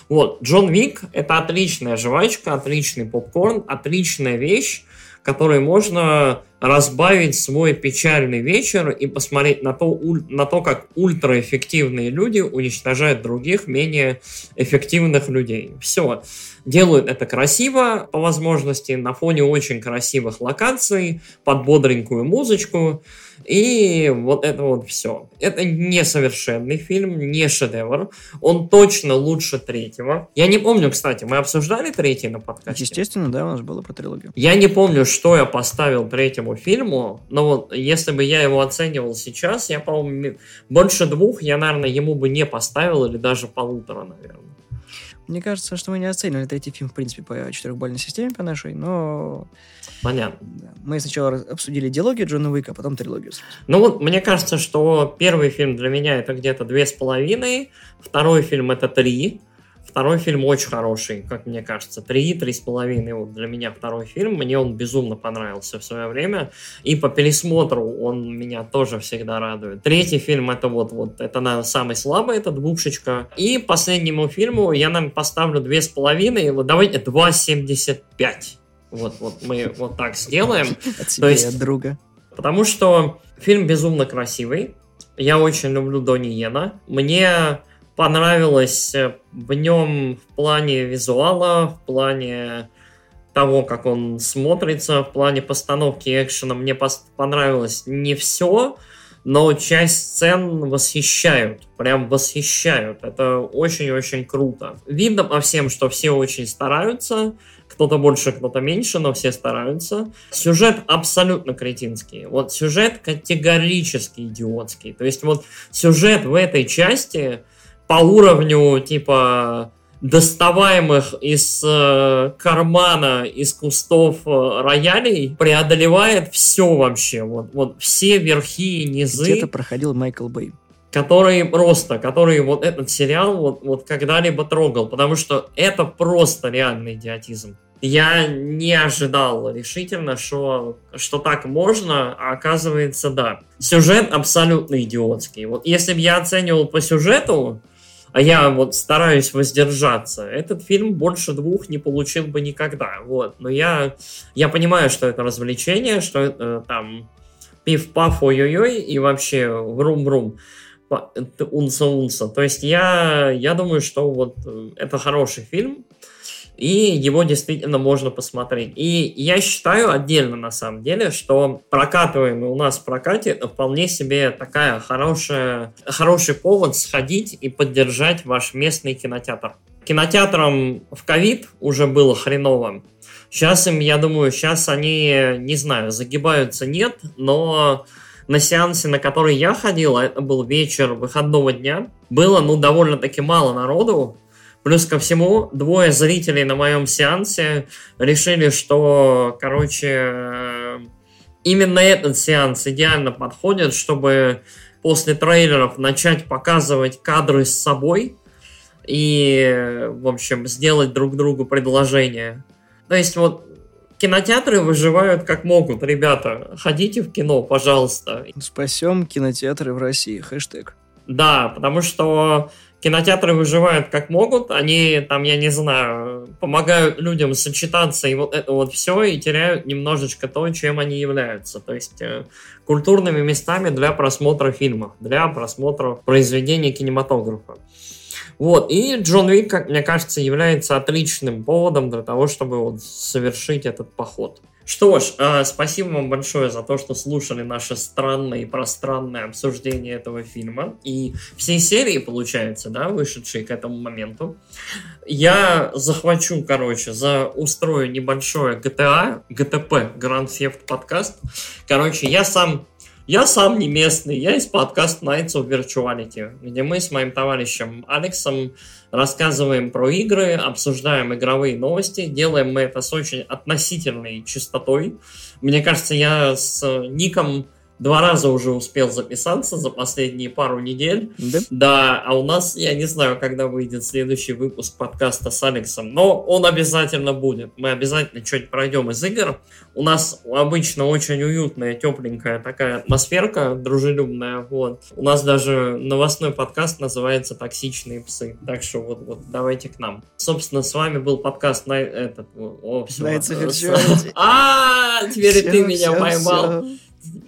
Вот, Джон Вик это отличная жвачка, отличный попкорн, отличная вещь, которой можно разбавить свой печальный вечер и посмотреть на то, на то, как ультраэффективные люди уничтожают других менее эффективных людей. Все. Делают это красиво, по возможности, на фоне очень красивых локаций, под бодренькую музычку. И вот это вот все. Это несовершенный фильм, не шедевр. Он точно лучше третьего. Я не помню, кстати, мы обсуждали третий на подкасте? Естественно, да, у нас было про трилогию. Я не помню, что я поставил третьему фильму, но вот если бы я его оценивал сейчас, я, по-моему, больше двух я, наверное, ему бы не поставил, или даже полутора, наверное. Мне кажется, что мы не оценивали третий фильм, в принципе, по четырехбальной системе по нашей, но... Понятно. Мы сначала обсудили диалогию Джона Уика, а потом трилогию. Ну вот, мне кажется, что первый фильм для меня это где-то две с половиной, второй фильм это три, Второй фильм очень хороший, как мне кажется. Три, три с половиной. Вот для меня второй фильм. Мне он безумно понравился в свое время. И по пересмотру он меня тоже всегда радует. Третий фильм это вот, вот это, наверное, самый слабый, это двушечка. И последнему фильму я, наверное, поставлю две с половиной. Давайте 2,75. Вот, вот мы вот так сделаем. От себя и от друга. Потому что фильм безумно красивый. Я очень люблю Дони Йена. Мне понравилось э, в нем в плане визуала, в плане того, как он смотрится, в плане постановки экшена мне понравилось не все, но часть сцен восхищают, прям восхищают. Это очень-очень круто. Видно по всем, что все очень стараются, кто-то больше, кто-то меньше, но все стараются. Сюжет абсолютно кретинский. Вот сюжет категорически идиотский. То есть вот сюжет в этой части по уровню, типа, доставаемых из э, кармана, из кустов э, роялей, преодолевает все вообще. Вот, вот все верхи и низы. Где-то проходил Майкл Бэй. Который просто, который вот этот сериал вот, вот когда-либо трогал, потому что это просто реальный идиотизм. Я не ожидал решительно, что, что так можно, а оказывается, да. Сюжет абсолютно идиотский. Вот если бы я оценивал по сюжету, а я вот стараюсь воздержаться, этот фильм больше двух не получил бы никогда, вот. Но я, я понимаю, что это развлечение, что это там пиф-паф, ой-ой-ой, и вообще врум-врум, унса-унса. То есть я, я думаю, что вот э, это хороший фильм, и его действительно можно посмотреть. И я считаю отдельно, на самом деле, что прокатываемый у нас в прокате вполне себе такая хорошая, хороший повод сходить и поддержать ваш местный кинотеатр. Кинотеатрам в ковид уже было хреново. Сейчас им, я думаю, сейчас они, не знаю, загибаются нет, но на сеансе, на который я ходил, а это был вечер выходного дня, было, ну, довольно-таки мало народу, Плюс ко всему, двое зрителей на моем сеансе решили, что, короче, именно этот сеанс идеально подходит, чтобы после трейлеров начать показывать кадры с собой и, в общем, сделать друг другу предложение. То есть вот кинотеатры выживают как могут, ребята. Ходите в кино, пожалуйста. Спасем кинотеатры в России. Хэштег. Да, потому что кинотеатры выживают как могут, они там, я не знаю, помогают людям сочетаться и вот это вот все, и теряют немножечко то, чем они являются. То есть э, культурными местами для просмотра фильмов, для просмотра произведений кинематографа. Вот, и Джон Уик, как мне кажется, является отличным поводом для того, чтобы вот совершить этот поход. Что ж, э, спасибо вам большое за то, что слушали наше странное и пространное обсуждение этого фильма. И всей серии, получается, да, вышедшей к этому моменту. Я захвачу, короче, за устрою небольшое GTA, GTP, Grand Theft подкаст. Короче, я сам я сам не местный, я из подкаста Nights of Virtuality, где мы с моим товарищем Алексом рассказываем про игры, обсуждаем игровые новости, делаем мы это с очень относительной частотой. Мне кажется, я с ником Два раза уже успел записаться за последние пару недель. Да? Да, а у нас, я не знаю, когда выйдет следующий выпуск подкаста с Алексом, но он обязательно будет. Мы обязательно что-нибудь пройдем из игр. У нас обычно очень уютная, тепленькая такая атмосферка, дружелюбная. Вот. У нас даже новостной подкаст называется «Токсичные псы». Так что вот, вот давайте к нам. Собственно, с вами был подкаст на этот... О, все. А, теперь ты меня поймал.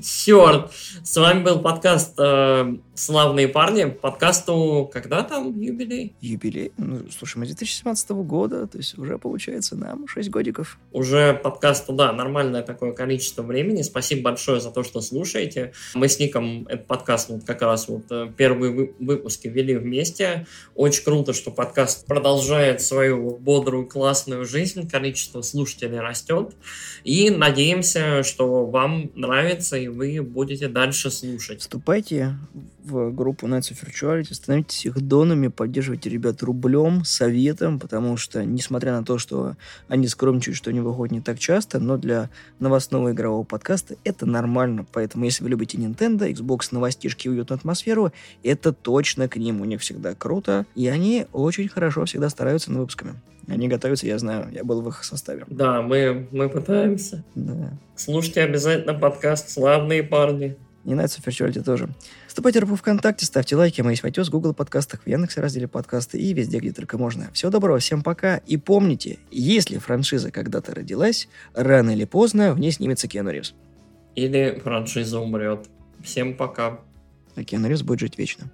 Черт! С вами был подкаст э, «Славные парни». Подкасту когда там юбилей? Юбилей. Ну, слушай, мы 2017 года, то есть уже получается нам 6 годиков. Уже подкасту, да, нормальное такое количество времени. Спасибо большое за то, что слушаете. Мы с Ником этот подкаст вот как раз вот э, первые вы- выпуски вели вместе. Очень круто, что подкаст продолжает свою бодрую, классную жизнь. Количество слушателей растет. И надеемся, что вам нравится и вы будете дальше слушать. Вступайте в группу Nights of Virtuality, становитесь их донами, поддерживайте ребят рублем, советом, потому что, несмотря на то, что они скромничают, что они выходят не так часто, но для новостного игрового подкаста это нормально. Поэтому, если вы любите Nintendo, Xbox, новостишки и уютную атмосферу, это точно к ним. У них всегда круто, и они очень хорошо всегда стараются над выпусками. Они готовятся, я знаю, я был в их составе. Да, мы, мы пытаемся. Да. Слушайте обязательно подкаст «Славные парни». Не Nights of Virtuality тоже. Вступайте в группу ВКонтакте, ставьте лайки, мы есть в iTunes, Google подкастах, в Яндексе разделе подкасты и везде, где только можно. Всего доброго, всем пока. И помните, если франшиза когда-то родилась, рано или поздно в ней снимется Киану Ривз. Или франшиза умрет. Всем пока. А Киану Ривз будет жить вечно.